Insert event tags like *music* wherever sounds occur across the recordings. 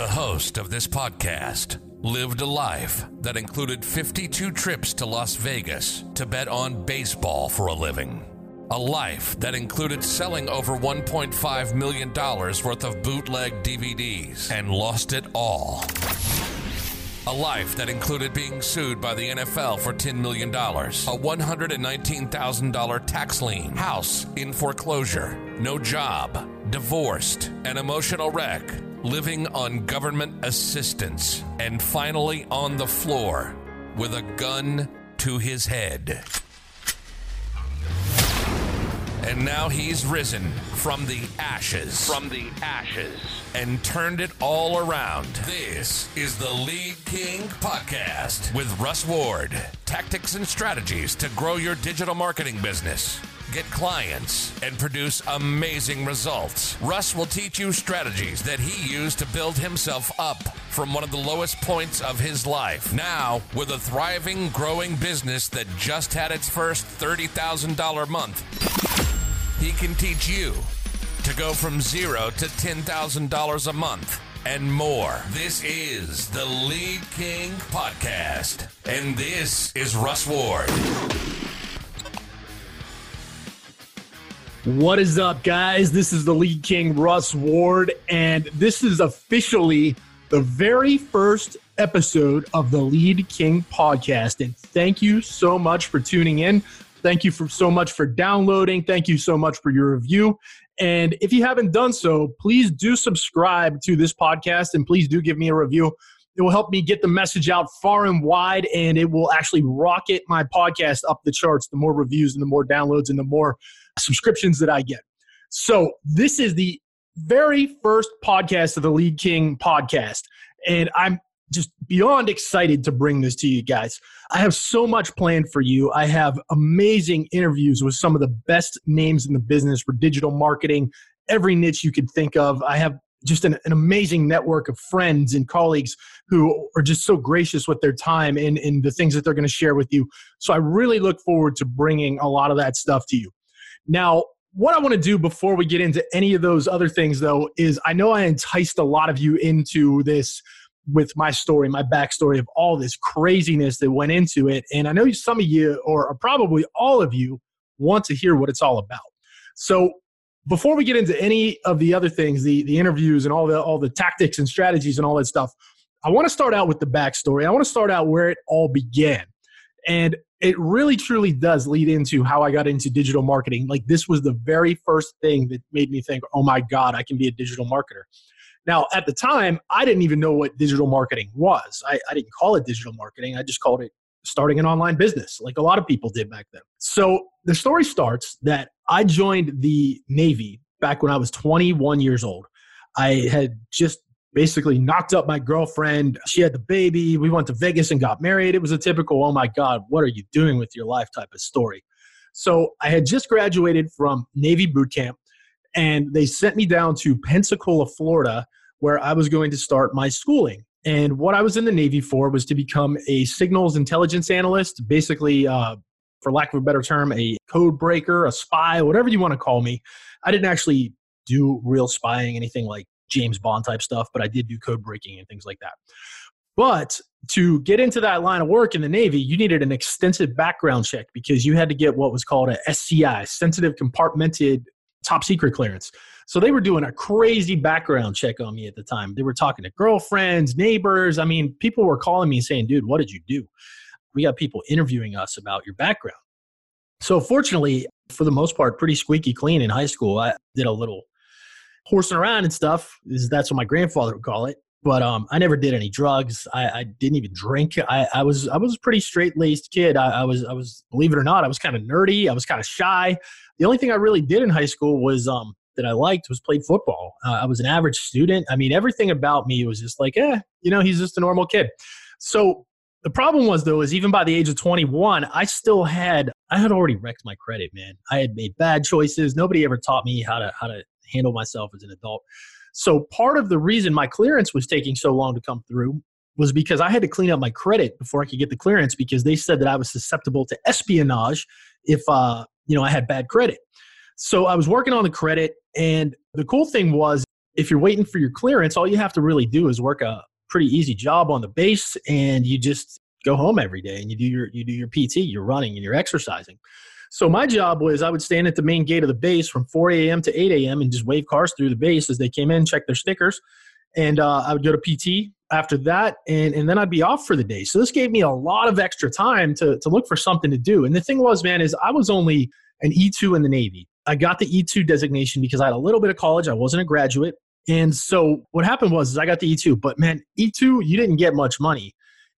The host of this podcast lived a life that included 52 trips to Las Vegas to bet on baseball for a living. A life that included selling over $1.5 million worth of bootleg DVDs and lost it all. A life that included being sued by the NFL for $10 million, a $119,000 tax lien, house in foreclosure, no job, divorced, an emotional wreck, living on government assistance, and finally on the floor with a gun to his head. And now he's risen from the ashes. From the ashes. And turned it all around. This is the Lead King Podcast with Russ Ward. Tactics and strategies to grow your digital marketing business. Get clients and produce amazing results. Russ will teach you strategies that he used to build himself up from one of the lowest points of his life. Now, with a thriving, growing business that just had its first $30,000 month he can teach you to go from zero to $10,000 a month and more. This is the Lead King Podcast, and this is Russ Ward. What is up, guys? This is the Lead King, Russ Ward, and this is officially the very first episode of the Lead King podcast. And thank you so much for tuning in. Thank you for so much for downloading. Thank you so much for your review. And if you haven't done so, please do subscribe to this podcast and please do give me a review. It will help me get the message out far and wide, and it will actually rocket my podcast up the charts. The more reviews and the more downloads and the more subscriptions that I get. So, this is the very first podcast of the Lead King podcast. And I'm just beyond excited to bring this to you guys. I have so much planned for you. I have amazing interviews with some of the best names in the business for digital marketing, every niche you could think of. I have just an, an amazing network of friends and colleagues who are just so gracious with their time and, and the things that they're going to share with you. So I really look forward to bringing a lot of that stuff to you. Now, what I want to do before we get into any of those other things, though, is I know I enticed a lot of you into this with my story, my backstory of all this craziness that went into it. And I know some of you, or probably all of you, want to hear what it's all about. So before we get into any of the other things, the, the interviews and all the all the tactics and strategies and all that stuff, I want to start out with the backstory. I want to start out where it all began. And it really truly does lead into how I got into digital marketing. Like this was the very first thing that made me think, oh my God, I can be a digital marketer. Now, at the time, I didn't even know what digital marketing was. I, I didn't call it digital marketing, I just called it starting an online business, like a lot of people did back then. So the story starts that I joined the Navy back when I was 21 years old. I had just basically knocked up my girlfriend. She had the baby. We went to Vegas and got married. It was a typical, oh my God, what are you doing with your life type of story. So I had just graduated from Navy boot camp and they sent me down to Pensacola, Florida, where I was going to start my schooling. And what I was in the Navy for was to become a signals intelligence analyst, basically, uh, for lack of a better term, a code breaker, a spy, whatever you want to call me. I didn't actually do real spying, anything like James Bond type stuff, but I did do code breaking and things like that. But to get into that line of work in the Navy, you needed an extensive background check because you had to get what was called a SCI, sensitive compartmented top secret clearance. So they were doing a crazy background check on me at the time. They were talking to girlfriends, neighbors. I mean, people were calling me saying, dude, what did you do? We got people interviewing us about your background. So fortunately, for the most part, pretty squeaky clean in high school. I did a little horsing around and stuff. Is that's what my grandfather would call it. But um, I never did any drugs. I, I didn't even drink. I, I, was I was a pretty straight laced kid. I, I was I was believe it or not, I was kind of nerdy. I was kind of shy. The only thing I really did in high school was um, that I liked was played football. Uh, I was an average student. I mean, everything about me was just like, eh, you know, he's just a normal kid. So the problem was though, is even by the age of 21, I still had I had already wrecked my credit, man. I had made bad choices. Nobody ever taught me how to how to handle myself as an adult. So part of the reason my clearance was taking so long to come through was because I had to clean up my credit before I could get the clearance because they said that I was susceptible to espionage if uh, you know I had bad credit. So I was working on the credit, and the cool thing was if you're waiting for your clearance, all you have to really do is work a pretty easy job on the base and you just go home every day and you do your you do your PT, you're running and you're exercising. So my job was I would stand at the main gate of the base from 4 a.m. to 8 a.m. and just wave cars through the base as they came in, check their stickers, and uh, I would go to PT after that, and and then I'd be off for the day. So this gave me a lot of extra time to to look for something to do. And the thing was, man, is I was only an E2 in the Navy. I got the E2 designation because I had a little bit of college. I wasn't a graduate. And so what happened was I got the E2, but man, E2, you didn't get much money.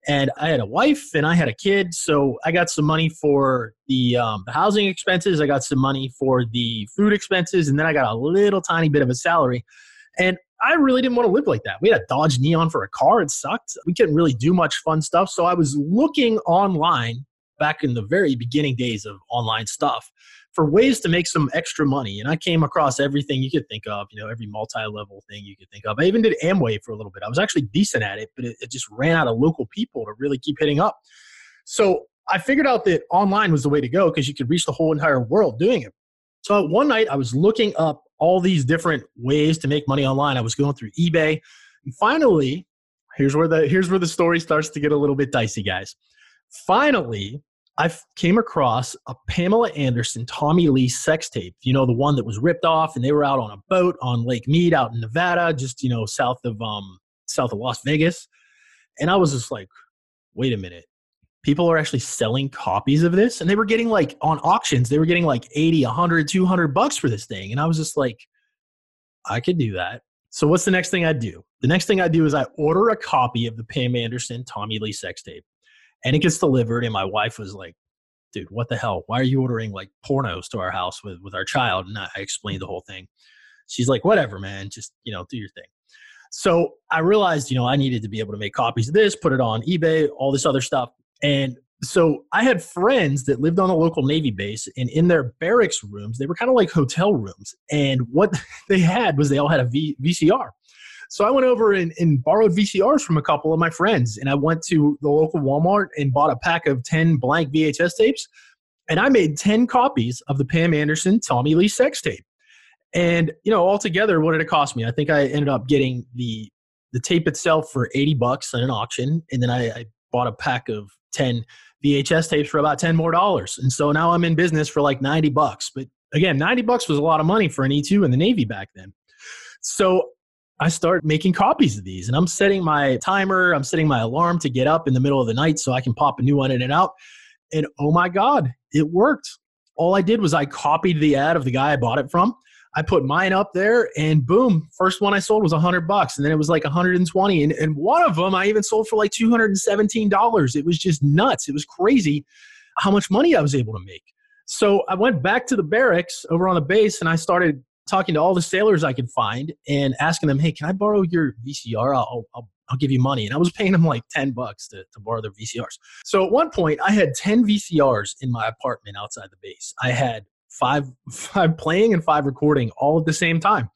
And I had a wife and I had a kid, so I got some money for the, um, housing expenses. I got some money for the food expenses, and then I got a little tiny bit of a salary. And I really didn't want to live like that. We had a Dodge Neon for a car; it sucked. We couldn't really do much fun stuff. So I was looking online back in the very beginning days of online stuff for ways to make some extra money. And I came across everything you could think of, you know, every multi level thing you could think of. I even did Amway for a little bit. I was actually decent at it, but it, it just ran out of local people to really keep hitting up. So I figured out that online was the way to go because you could reach the whole entire world doing it. So one night I was looking up all these different ways to make money online. I was going through eBay. And finally, here's where the here's where the story starts to get a little bit dicey, guys. Finally, I came across a Pamela Anderson Tommy Lee sex tape. You know, the one that was ripped off, and they were out on a boat on Lake Mead out in Nevada, just you know south of um south of Las Vegas. And I was just like, wait a minute. People are actually selling copies of this, and they were getting like on auctions, they were getting like 80, 100, 200 bucks for this thing. And I was just like, I could do that. So what's the next thing I'd do? The next thing I do is I order a copy of the Pam Anderson Tommy Lee sex tape and it gets delivered and my wife was like dude what the hell? Why are you ordering like pornos to our house with with our child? And i explained the whole thing. She's like whatever man just you know do your thing. So i realized you know i needed to be able to make copies of this put it on ebay all this other stuff and so i had friends that lived on a local navy base and in their barracks rooms they were kind of like hotel rooms and what *laughs* they had was they all had a v- vcr so I went over and, and, borrowed VCRs from a couple of my friends, and I went to the local Walmart and bought a pack of 10 blank VHS tapes, and I made 10 copies of the Pam Anderson Tommy Lee sex tape. And, you know, altogether, what did it cost me? I think I ended up getting the the tape itself for 80 bucks at an auction, and then I, I bought a pack of 10 VHS tapes for about 10 more dollars. And so now I'm in business for like 90 bucks. But again, 90 bucks was a lot of money for an E2 in the Navy back then. So I start making copies of these and I'm setting my timer, I'm setting my alarm to get up in the middle of the night so I can pop a new one in and out. And oh my God, it worked. All I did was I copied the ad of the guy I bought it from. I put mine up there and boom, first one I sold was 100 bucks and then it was like 120 and, and one of them I even sold for like $217. It was just nuts. It was crazy how much money I was able to make. So I went back to the barracks over on the base and I started talking to all the sailors I could find and asking them, "Hey, can I borrow your VCR? I'll, I'll, I'll give you money." And I was paying them like ten bucks to, to borrow their VCRs. So at one point, I had ten VCRs in my apartment outside the base. I had five *laughs* five playing and five recording all at the same time.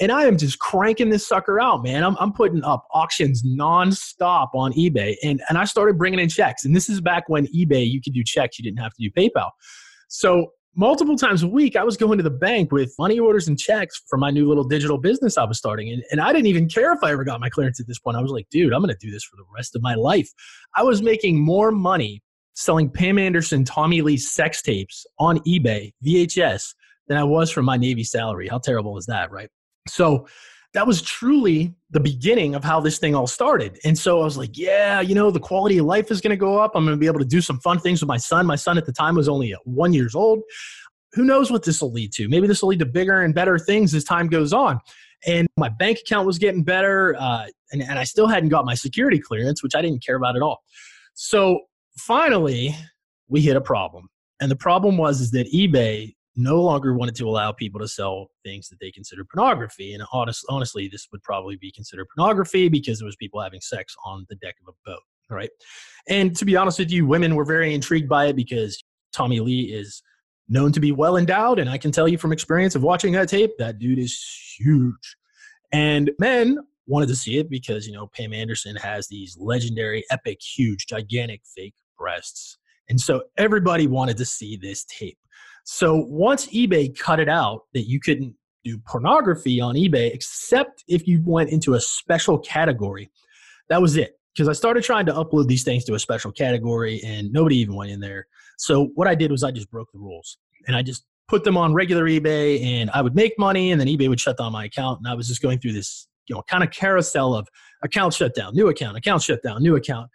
And I am just cranking this sucker out, man. I'm, I'm putting up auctions nonstop on eBay. And, and I started bringing in checks. And this is back when eBay, you could do checks, you didn't have to do PayPal. So multiple times a week, I was going to the bank with money orders and checks for my new little digital business I was starting. And, and I didn't even care if I ever got my clearance at this point. I was like, dude, I'm going to do this for the rest of my life. I was making more money selling Pam Anderson, Tommy Lee sex tapes on eBay, VHS, than I was from my Navy salary. How terrible is that, right? So that was truly the beginning of how this thing all started. And so I was like, yeah, you know, the quality of life is going to go up. I'm going to be able to do some fun things with my son. My son at the time was only one years old. Who knows what this will lead to? Maybe this will lead to bigger and better things as time goes on. And my bank account was getting better, uh, and, and I still hadn't got my security clearance, which I didn't care about at all. So finally, we hit a problem. And the problem was is that eBay no longer wanted to allow people to sell things that they considered pornography. And honest, honestly, this would probably be considered pornography because it was people having sex on the deck of a boat, right? And to be honest with you, women were very intrigued by it because Tommy Lee is known to be well endowed. And I can tell you from experience of watching that tape, that dude is huge. And men wanted to see it because, you know, Pam Anderson has these legendary, epic, huge, gigantic fake breasts. And so everybody wanted to see this tape. So once eBay cut it out that you couldn't do pornography on eBay except if you went into a special category. That was it. Because I started trying to upload these things to a special category and nobody even went in there. So what I did was I just broke the rules and I just put them on regular eBay and I would make money and then eBay would shut down my account and I was just going through this, you know, kind of carousel of account shutdown, new account, account shutdown, new account.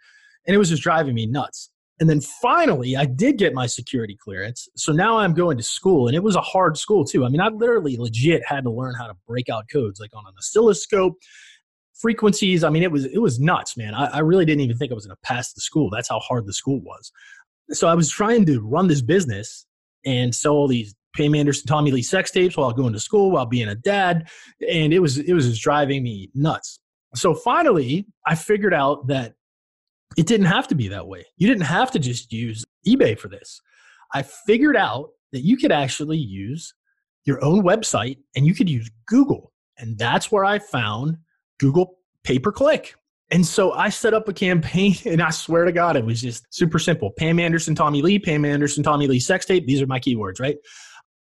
And it was just driving me nuts. And then finally, I did get my security clearance. So now I'm going to school, and it was a hard school too. I mean, I literally legit had to learn how to break out codes, like on an oscilloscope, frequencies. I mean, it was it was nuts, man. I, I really didn't even think I was going to pass the school. That's how hard the school was. So I was trying to run this business and sell all these Pam Anderson, Tommy Lee sex tapes while going to school, while being a dad, and it was it was just driving me nuts. So finally, I figured out that it didn't have to be that way. You didn't have to just use eBay for this. I figured out that you could actually use your own website and you could use Google. And that's where I found Google pay per click. And so I set up a campaign, *laughs* and I swear to God, it was just super simple. Pam Anderson, Tommy Lee, Pam Anderson, Tommy Lee sex tape. These are my keywords, right?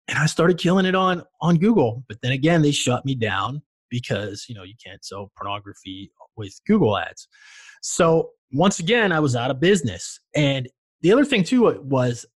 And I started killing it on on Google. But then again, they shut me down because you know you can't sell pornography with Google ads. So once again, I was out of business. And the other thing too uh, was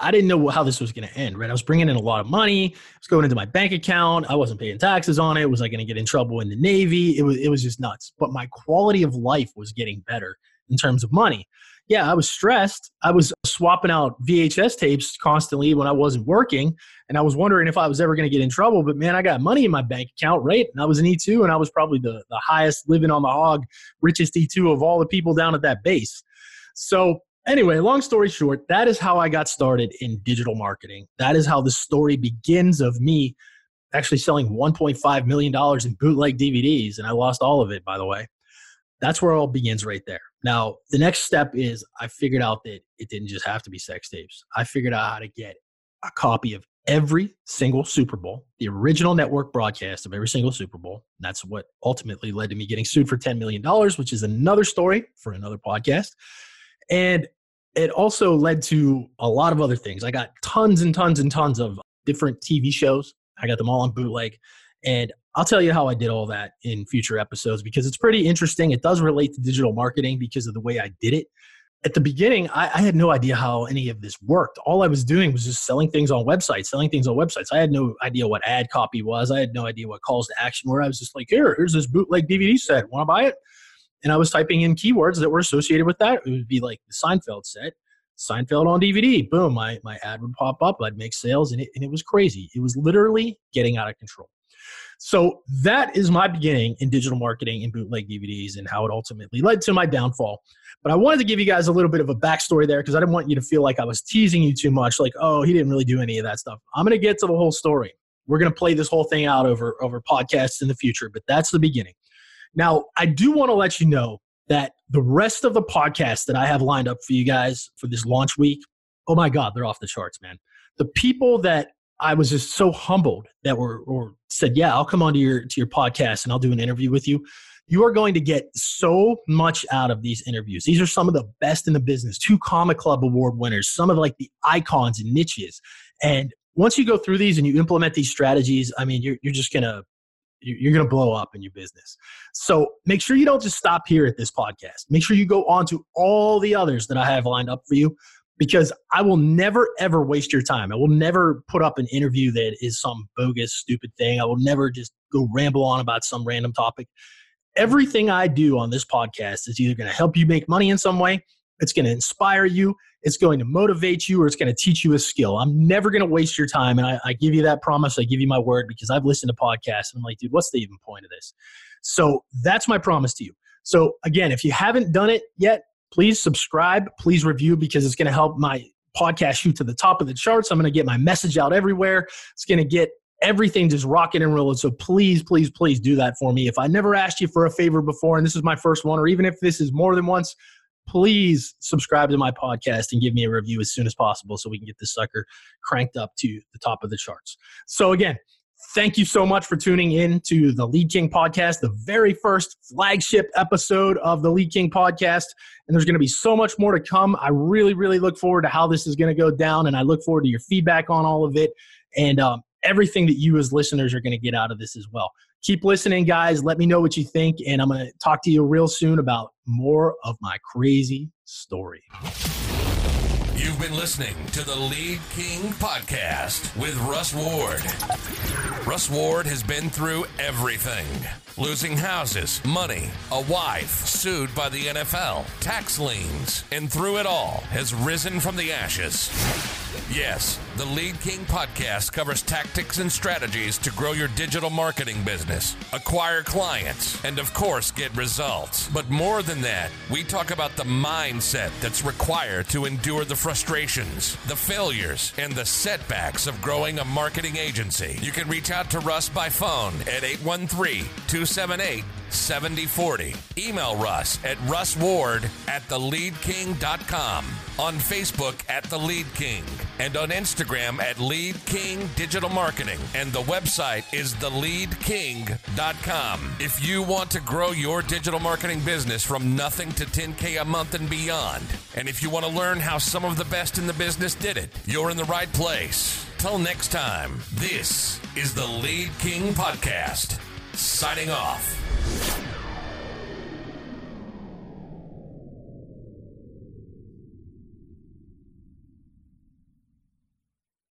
I didn't know how this was going to end, right? I was bringing in a lot of money. It was going into my bank account. I wasn't paying taxes on it. Was I going to get in trouble in the Navy? It was, it was just nuts. But my quality of life was getting better in terms of money. Yeah, I was stressed. I was swapping out VHS tapes constantly when I wasn't working. And I was wondering if I was ever going to get in trouble. But man, I got money in my bank account, right? And I was an E2, and I was probably the, the highest living on the hog, richest E2 of all the people down at that base. So Anyway, long story short, that is how I got started in digital marketing. That is how the story begins of me actually selling $1.5 million in bootleg DVDs. And I lost all of it, by the way. That's where it all begins right there. Now, the next step is I figured out that it didn't just have to be sex tapes. I figured out how to get a copy of every single Super Bowl, the original network broadcast of every single Super Bowl. That's what ultimately led to me getting sued for $10 million, which is another story for another podcast. And it also led to a lot of other things. I got tons and tons and tons of different TV shows. I got them all on bootleg. And I'll tell you how I did all that in future episodes because it's pretty interesting. It does relate to digital marketing because of the way I did it. At the beginning, I, I, had no idea how any of this worked. All I was doing was just selling things on websites, selling things on websites. I had no idea what ad copy was. I had no idea what calls to action were. I was just like, here, here's this bootleg DVD set. Want to buy it? and I was typing in keywords that were associated with that. It would be like the Seinfeld set, Seinfeld on DVD. Boom, my, my ad would pop up. I'd make sales, and it, and it was crazy. It was literally getting out of control. So that is my beginning in digital marketing and bootleg DVDs and how it ultimately led to my downfall. But I wanted to give you guys a little bit of a backstory there because I didn't want you to feel like I was teasing you too much, like, oh, he didn't really do any of that stuff. I'm going to get to the whole story. We're going to play this whole thing out over, over podcasts in the future, but that's the beginning. Now, I do want to let you know that the rest of the podcasts that I have lined up for you guys for this launch week, oh my God, they're off the charts, man. The people that I was just so humbled that were or said, "Yeah, I'll come onto your to your podcast and I'll do an interview with you." You are going to get so much out of these interviews. These are some of the best in the business. Two Comma Club award winners, some of like the icons and niches. And once you go through these and you implement these strategies, I mean, you're you're just gonna you're going to blow up in your business. So make sure you don't just stop here at this podcast. Make sure you go on to all the others that I have lined up for you because I will never, ever waste your time. I will never put up an interview that is some bogus, stupid thing. I will never just go ramble on about some random topic. Everything I do on this podcast is either going to help you make money in some way, it's going to inspire you, it's going to motivate you or it's going to teach you a skill. I'm never going to waste your time. And I, I, give you that promise. I give you my word because I've listened to podcasts and I'm like, dude, what's the even point of this? So that's my promise to you. So again, if you haven't done it yet, please subscribe, please review because it's going to help my podcast shoot to the top of the charts. I'm going to get my message out everywhere. It's going to get everything just rocking and rolling. So please, please, please do that for me. If I never asked you for a favor before, and this is my first one, or even if this is more than once, please subscribe to my podcast and give me a review as soon as possible so we can get this sucker cranked up to the top of the charts. So, again, thank you so much for tuning in to the Lead King podcast, the very first flagship episode of the Lead King podcast. And there's going to be so much more to come. I really, really look forward to how this is going to go down, and I look forward to your feedback on all of it. And um, everything that you as listeners are going to get out of this as well. Keep listening, guys. Let me know what you think, and I'm going to talk to you real soon about more of my crazy story. You've been listening to the Lead King podcast with Russ Ward. Russ Ward has been through everything losing houses, money, a wife, sued by the NFL, tax liens, and through it all has risen from the ashes. Yes, the Lead King podcast covers tactics and strategies to grow your digital marketing business, acquire clients, and of course, get results. But more than that, we talk about the mindset that's required to endure the frustrations, the failures, and the setbacks of growing a marketing agency. You can reach out to Russ by phone at 813 278 7040. Email Russ at russward at theleadking.com. On Facebook at The Lead King. And on Instagram at Lead King Digital Marketing. And the website is theleadking.com. If you want to grow your digital marketing business from nothing to 10K a month and beyond, and if you want to learn how some of the best in the business did it, you're in the right place. Till next time, this is the Lead King Podcast. Signing off.